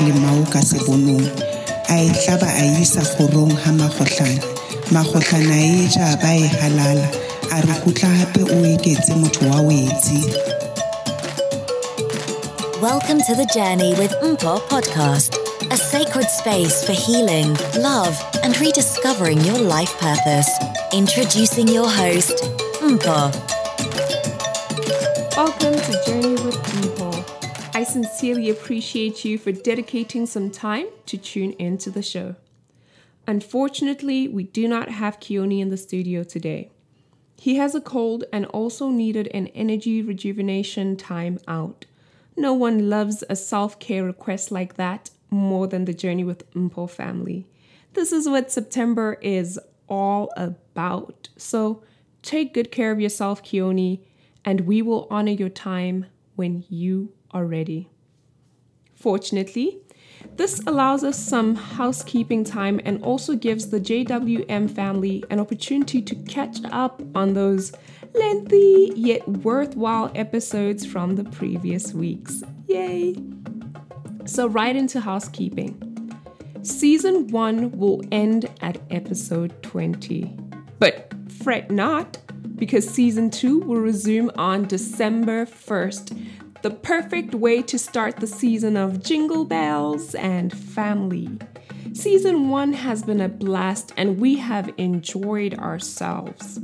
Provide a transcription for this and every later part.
le lemao ka sebonong. A e a isa ha ja ba e halala. A re o eketse motho wa wetsi. Welcome to the Journey with Mpho podcast, a sacred space for healing, love, and rediscovering your life purpose. Introducing your host, Mpho. Welcome to Journey with Mpho. I sincerely appreciate you for dedicating some time to tune into the show. Unfortunately, we do not have Keone in the studio today. He has a cold and also needed an energy rejuvenation time out. No one loves a self care request like that more than the Journey with Mpho family. This is what September is all about. So take good care of yourself, Keone, and we will honor your time when you are ready. Fortunately, this allows us some housekeeping time and also gives the JWM family an opportunity to catch up on those lengthy yet worthwhile episodes from the previous weeks. Yay! So, right into housekeeping. Season 1 will end at episode 20. But fret not, because season 2 will resume on December 1st, the perfect way to start the season of jingle bells and family. Season 1 has been a blast and we have enjoyed ourselves.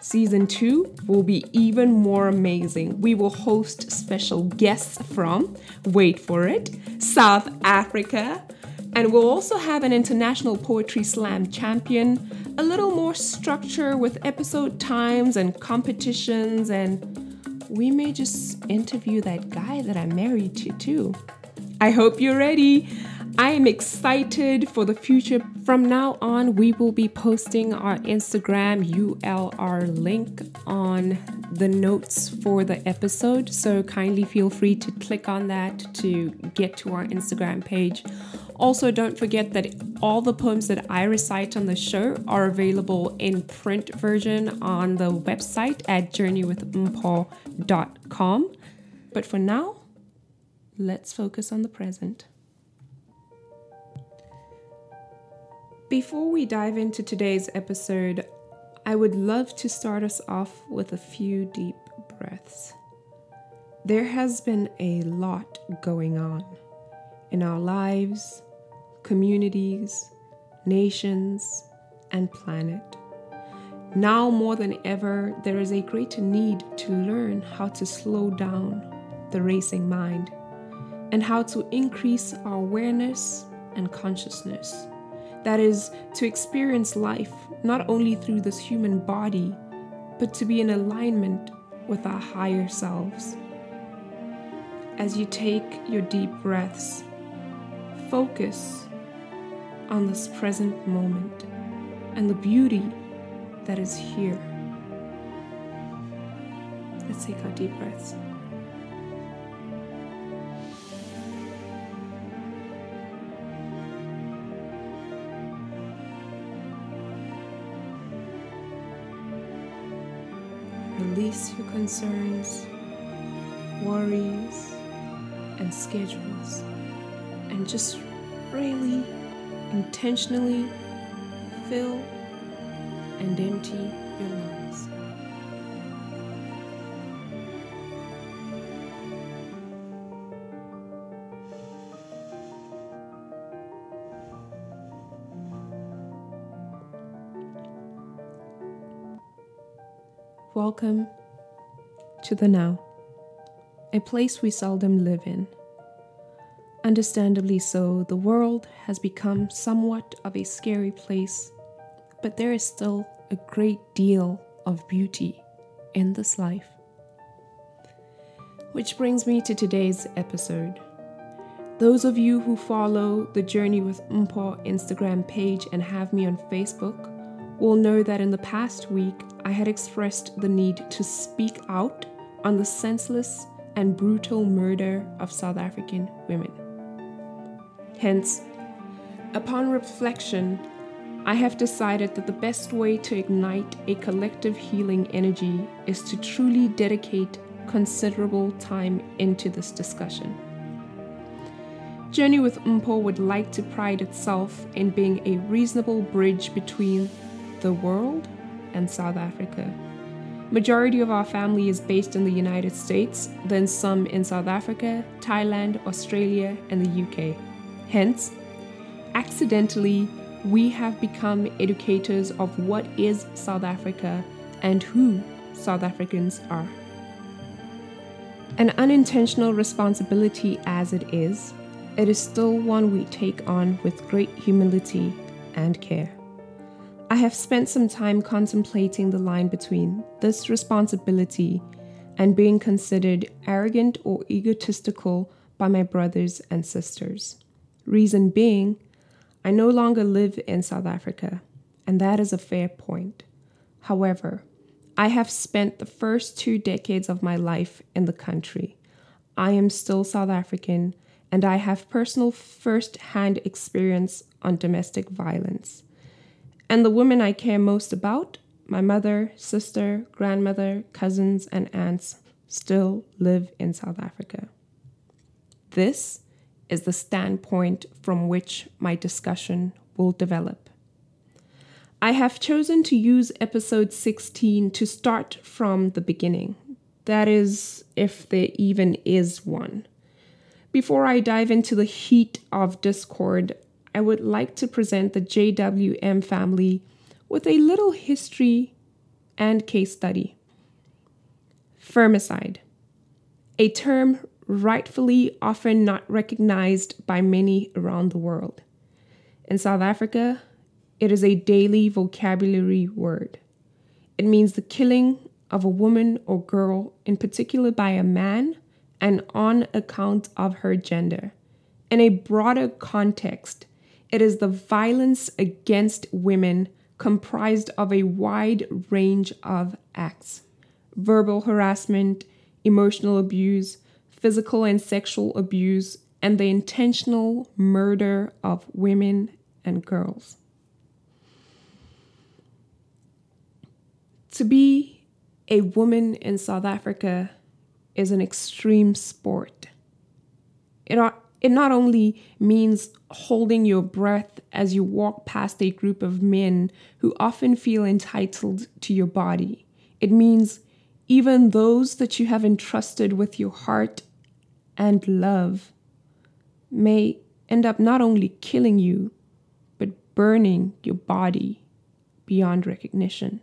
Season 2 will be even more amazing. We will host special guests from, wait for it, South Africa, and we'll also have an international poetry slam champion, a little more structure with episode times and competitions, and we may just interview that guy that I'm married to, too. I hope you're ready. I am excited for the future. From now on, we will be posting our Instagram ULR link on the notes for the episode. So kindly feel free to click on that to get to our Instagram page. Also, don't forget that all the poems that I recite on the show are available in print version on the website at journeywithmpo.com. But for now, let's focus on the present. Before we dive into today's episode, I would love to start us off with a few deep breaths. There has been a lot going on in our lives, communities, nations, and planet. Now more than ever, there is a greater need to learn how to slow down the racing mind and how to increase our awareness and consciousness. That is, to experience life not only through this human body, but to be in alignment with our higher selves. As you take your deep breaths, focus on this present moment and the beauty that is here. Let's take our deep breaths. Release your concerns, worries, and schedules, and just really intentionally fill and empty your lungs. Welcome to the now, a place we seldom live in. Understandably so, the world has become somewhat of a scary place, but there is still a great deal of beauty in this life. Which brings me to today's episode. Those of you who follow the Journey with Mpho Instagram page and have me on Facebook will know that in the past week I had expressed the need to speak out on the senseless and brutal murder of South African women. Hence, upon reflection, I have decided that the best way to ignite a collective healing energy is to truly dedicate considerable time into this discussion. Journey with Mpho would like to pride itself in being a reasonable bridge between the world and South Africa. Majority of our family is based in the United States, then some in South Africa, Thailand, Australia, and the UK. Hence, accidentally, we have become educators of what is South Africa and who South Africans are. An unintentional responsibility as it is, it is still one we take on with great humility and care. I have spent some time contemplating the line between this responsibility and being considered arrogant or egotistical by my brothers and sisters. Reason being, I no longer live in South Africa, and that is a fair point. However, I have spent the first two decades of my life in the country. I am still South African, and I have personal first hand experience on domestic violence. And the women I care most about, my mother, sister, grandmother, cousins, and aunts, still live in South Africa. This is the standpoint from which my discussion will develop. I have chosen to use episode 16 to start from the beginning. That is, if there even is one. Before I dive into the heat of discord, I would like to present the JWM family with a little history and case study. Femicide, a term rightfully often not recognized by many around the world. In South Africa, it is a daily vocabulary word. It means the killing of a woman or girl, in particular by a man, and on account of her gender. In a broader context, it is the violence against women comprised of a wide range of acts verbal harassment, emotional abuse, physical and sexual abuse, and the intentional murder of women and girls. To be a woman in South Africa is an extreme sport. It, it not only means holding your breath as you walk past a group of men who often feel entitled to your body, it means even those that you have entrusted with your heart and love may end up not only killing you, but burning your body beyond recognition.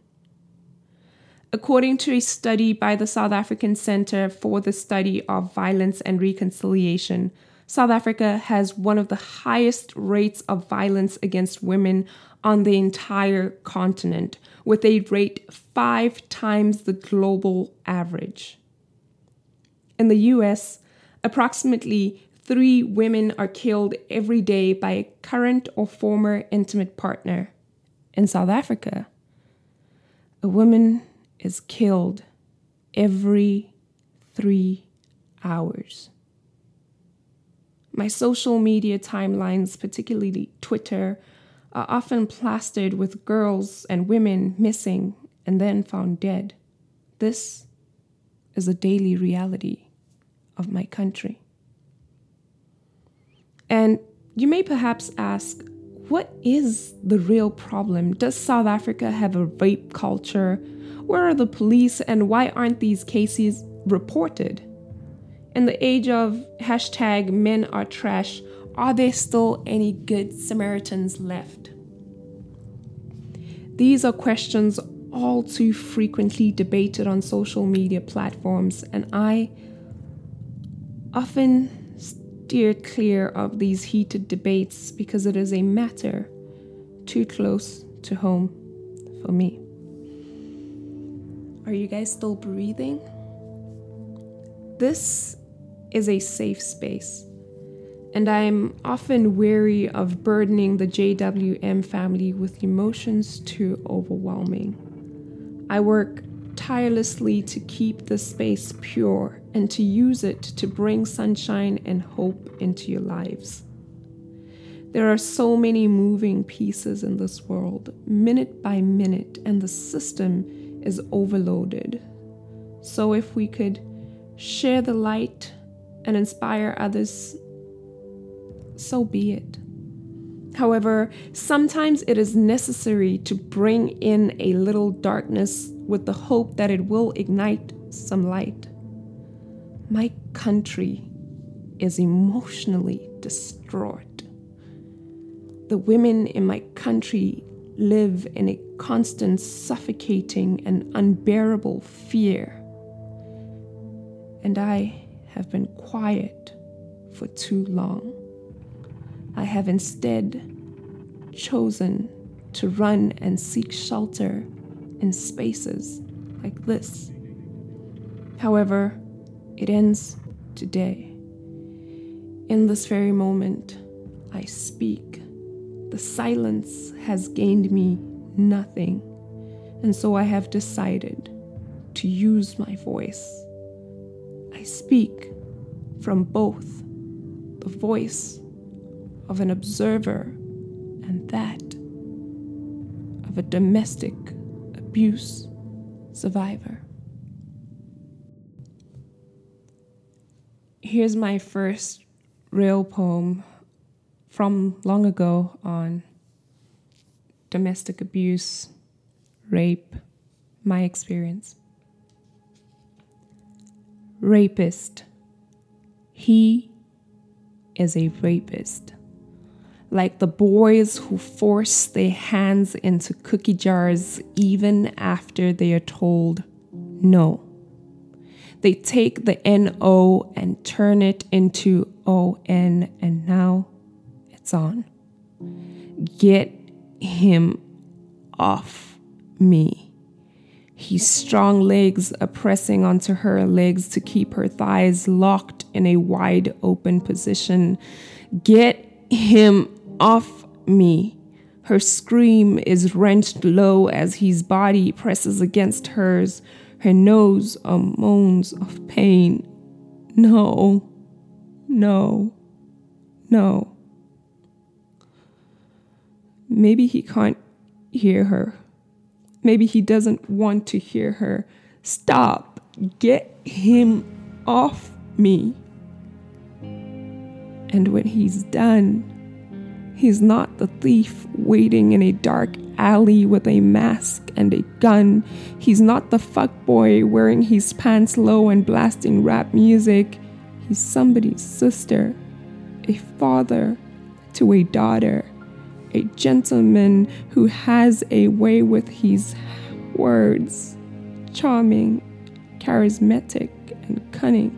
According to a study by the South African Center for the Study of Violence and Reconciliation, South Africa has one of the highest rates of violence against women on the entire continent, with a rate five times the global average. In the US, Approximately three women are killed every day by a current or former intimate partner. In South Africa, a woman is killed every three hours. My social media timelines, particularly Twitter, are often plastered with girls and women missing and then found dead. This is a daily reality of my country. And you may perhaps ask, what is the real problem? Does South Africa have a rape culture? Where are the police and why aren't these cases reported? In the age of hashtag men are trash, are there still any good Samaritans left? These are questions all too frequently debated on social media platforms, and I often steer clear of these heated debates because it is a matter too close to home for me. Are you guys still breathing? This is a safe space, and I'm often weary of burdening the JWM family with emotions too overwhelming. I work tirelessly to keep the space pure and to use it to bring sunshine and hope into your lives. There are so many moving pieces in this world, minute by minute, and the system is overloaded. So, if we could share the light and inspire others, so be it. However, sometimes it is necessary to bring in a little darkness with the hope that it will ignite some light. My country is emotionally distraught. The women in my country live in a constant suffocating and unbearable fear. And I have been quiet for too long. I have instead chosen to run and seek shelter in spaces like this. However, it ends today. In this very moment, I speak. The silence has gained me nothing, and so I have decided to use my voice. I speak from both the voice of an observer and that of a domestic abuse survivor. Here's my first real poem from long ago on domestic abuse, rape, my experience. Rapist. He is a rapist. Like the boys who force their hands into cookie jars even after they are told no. They take the NO and turn it into ON, and now it's on. Get him off me. His strong legs are pressing onto her legs to keep her thighs locked in a wide open position. Get him off me. Her scream is wrenched low as his body presses against hers. Her nose are moans of pain. No, no, no. Maybe he can't hear her. Maybe he doesn't want to hear her. Stop. Get him off me. And when he's done, he's not the thief waiting in a dark alley with a mask and a gun. He's not the fuckboy wearing his pants low and blasting rap music. He's somebody's sister, a father to a daughter a gentleman who has a way with his words, charming, charismatic, and cunning.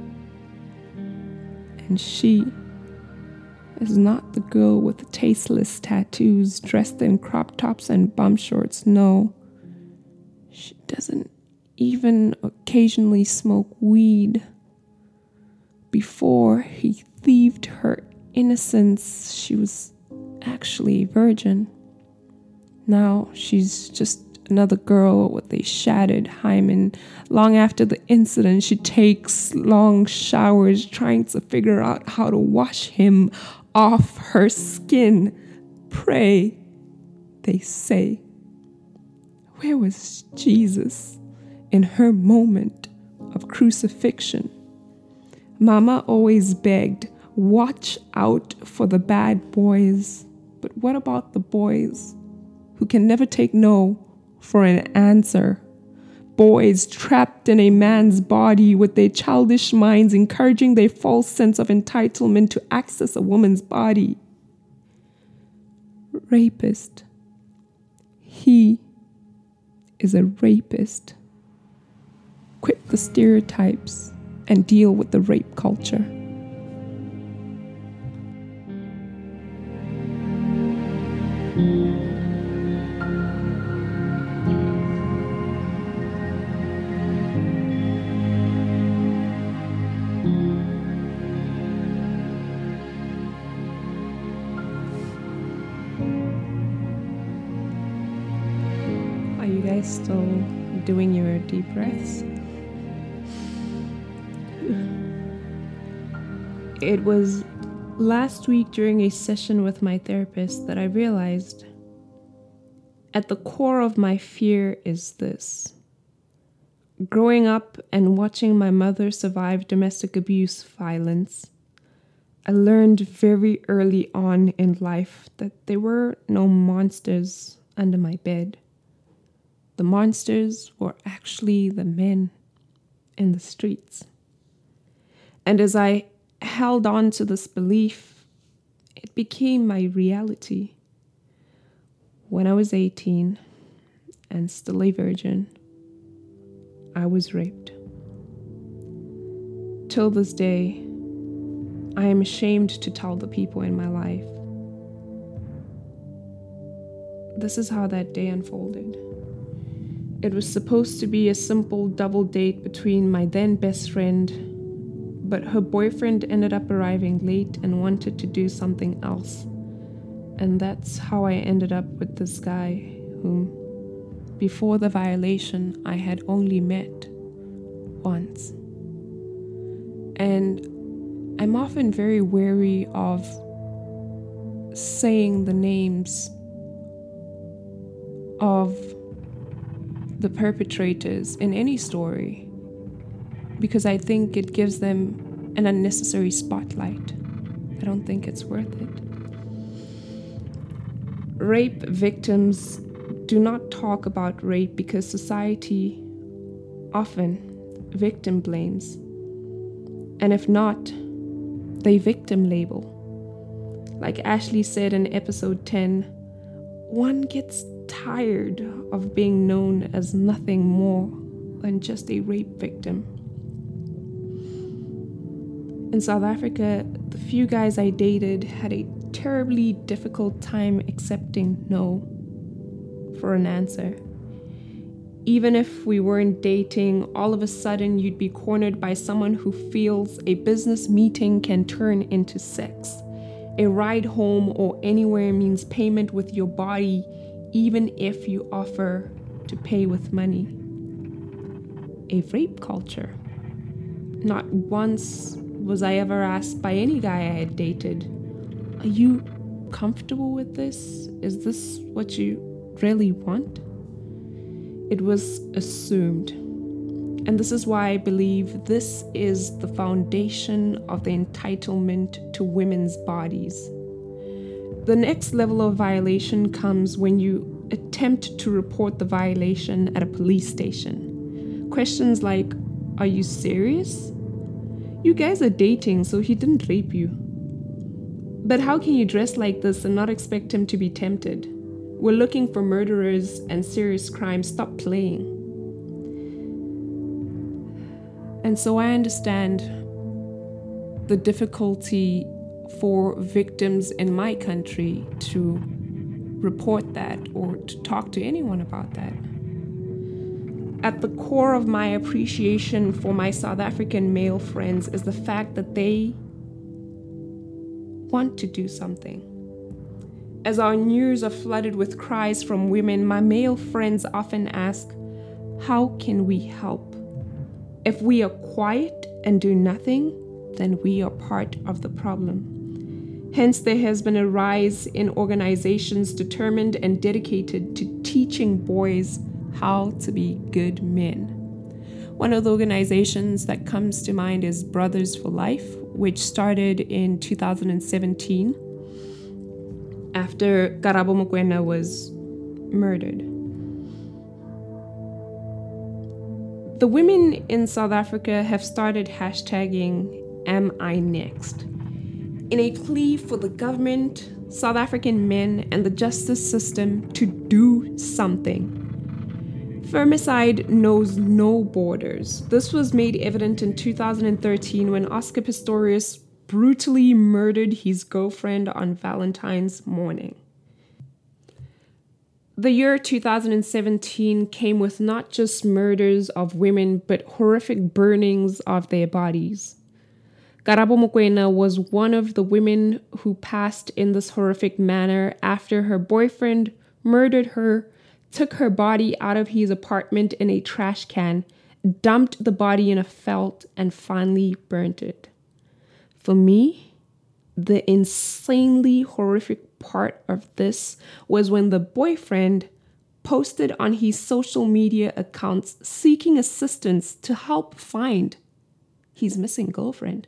And she is not the girl with the tasteless tattoos dressed in crop tops and bum shorts. No, she doesn't even occasionally smoke weed. Before he thieved her innocence, she was actually a virgin. Now she's just another girl with a shattered hymen. Long after the incident, she takes long showers trying to figure out how to wash him off her skin. Pray, they say. Where was Jesus in her moment of crucifixion? Mama always begged, Watch out for the bad boys. But what about the boys who can never take no for an answer? Boys trapped in a man's body with their childish minds encouraging their false sense of entitlement to access a woman's body. Rapist. He is a rapist. Quit the stereotypes and deal with the rape culture. Last week during a session with my therapist that I realized at the core of my fear is this. Growing up and watching my mother survive domestic abuse violence, I learned very early on in life that there were no monsters under my bed. The monsters were actually the men in the streets. And as I held on to this belief, it became my reality. When I was 18 and still a virgin, I was raped. Till this day, I am ashamed to tell the people in my life. This is how that day unfolded. It was supposed to be a simple double date between my then best friend, but her boyfriend ended up arriving late and wanted to do something else. And that's how I ended up with this guy, whom, before the violation, I had only met once. And I'm often very wary of saying the names of the perpetrators in any story because I think it gives them an unnecessary spotlight. I don't think it's worth it. Rape victims do not talk about rape because society often victim blames. And if not, they victim label. Like Ashley said in episode 10, one gets tired of being known as nothing more than just a rape victim. In South Africa, the few guys I dated had a terribly difficult time accepting no for an answer. Even if we weren't dating, all of a sudden you'd be cornered by someone who feels a business meeting can turn into sex. A ride home or anywhere means payment with your body even if you offer to pay with money. A rape culture. Not once was I ever asked by any guy I had dated, Are you comfortable with this? Is this what you really want? It was assumed. And this is why I believe this is the foundation of the entitlement to women's bodies. The next level of violation comes when you attempt to report the violation at a police station. Questions like Are you serious? You guys are dating, so he didn't rape you. But how can you dress like this and not expect him to be tempted? We're looking for murderers and serious crimes. Stop playing. And so I understand the difficulty for victims in my country to report that or to talk to anyone about that. At the core of my appreciation for my South African male friends is the fact that they want to do something. As our news are flooded with cries from women, my male friends often ask, How can we help? If we are quiet and do nothing, then we are part of the problem. Hence, there has been a rise in organizations determined and dedicated to teaching boys how to be good men. One of the organizations that comes to mind is Brothers for Life, which started in 2017 after Karabo Mokoena was murdered. The women in South Africa have started hashtagging Am I Next? in a plea for the government, South African men, and the justice system to do something. Femicide knows no borders. This was made evident in 2013 when Oscar Pistorius brutally murdered his girlfriend on Valentine's morning. The year 2017 came with not just murders of women, but horrific burnings of their bodies. Karabo Mokoena was one of the women who passed in this horrific manner after her boyfriend murdered her, took her body out of his apartment in a trash can, dumped the body in a felt, and finally burnt it. For me, the insanely horrific part of this was when the boyfriend posted on his social media accounts seeking assistance to help find his missing girlfriend.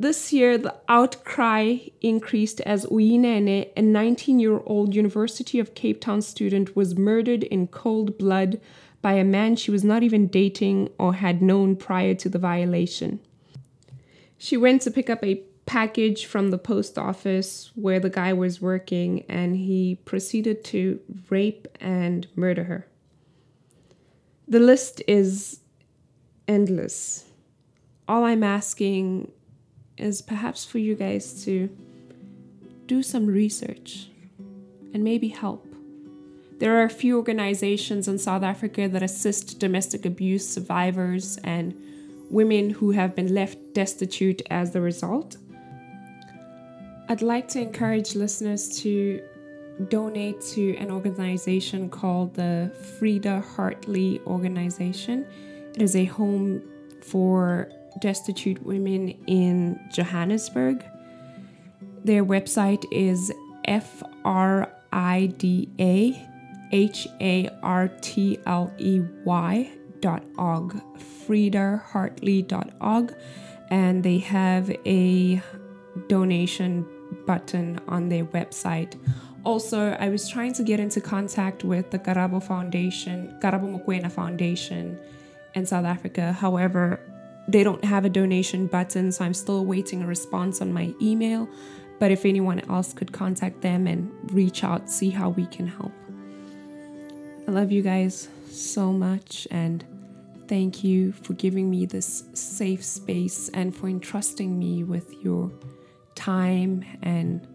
This year, the outcry increased as Uyinene, a 19 year old University of Cape Town student, was murdered in cold blood by a man she was not even dating or had known prior to the violation. She went to pick up a package from the post office where the guy was working and he proceeded to rape and murder her. The list is endless. All I'm asking is perhaps for you guys to do some research and maybe help. There are a few organizations in South Africa that assist domestic abuse survivors and women who have been left destitute as the result. I'd like to encourage listeners to donate to an organization called the Frida Hartley Organization. It is a home for destitute women in Johannesburg. Their website is F R I D A H A R T L E Y dot org, fridahartley.org, and they have a donation button on their website. Also, I was trying to get into contact with the Karabo Foundation, Karabo Mokoena Foundation in South Africa. However, they don't have a donation button, so I'm still waiting a response on my email. But if anyone else could contact them and reach out, see how we can help. I love you guys so much and thank you for giving me this safe space and for entrusting me with your time and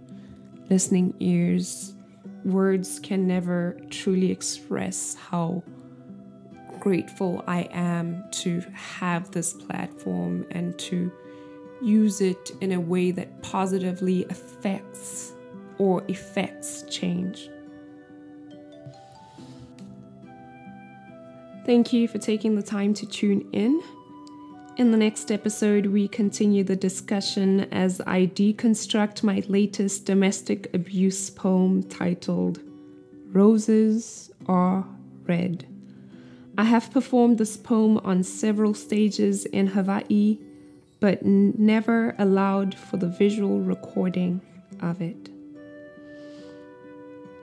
listening ears. Words can never truly express how grateful I am to have this platform and to use it in a way that positively affects or effects change. Thank you for taking the time to tune in. In the next episode, we continue the discussion as I deconstruct my latest domestic abuse poem titled Roses Are Red. I have performed this poem on several stages in Hawaii, but n- never allowed for the visual recording of it.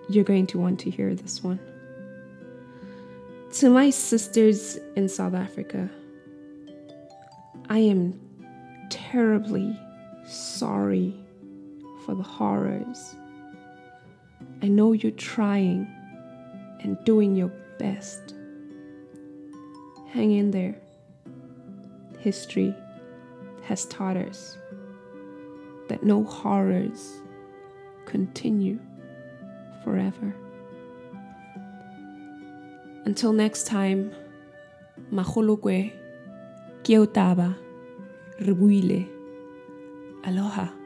You're going to want to hear this one. To my sisters in South Africa, I am terribly sorry for the horrors. I know you're trying and doing your best. Hang in there. History has taught us that no horrors continue forever. Until next time, Mahulukwe, Kiotaba, Ribuile, Aloha.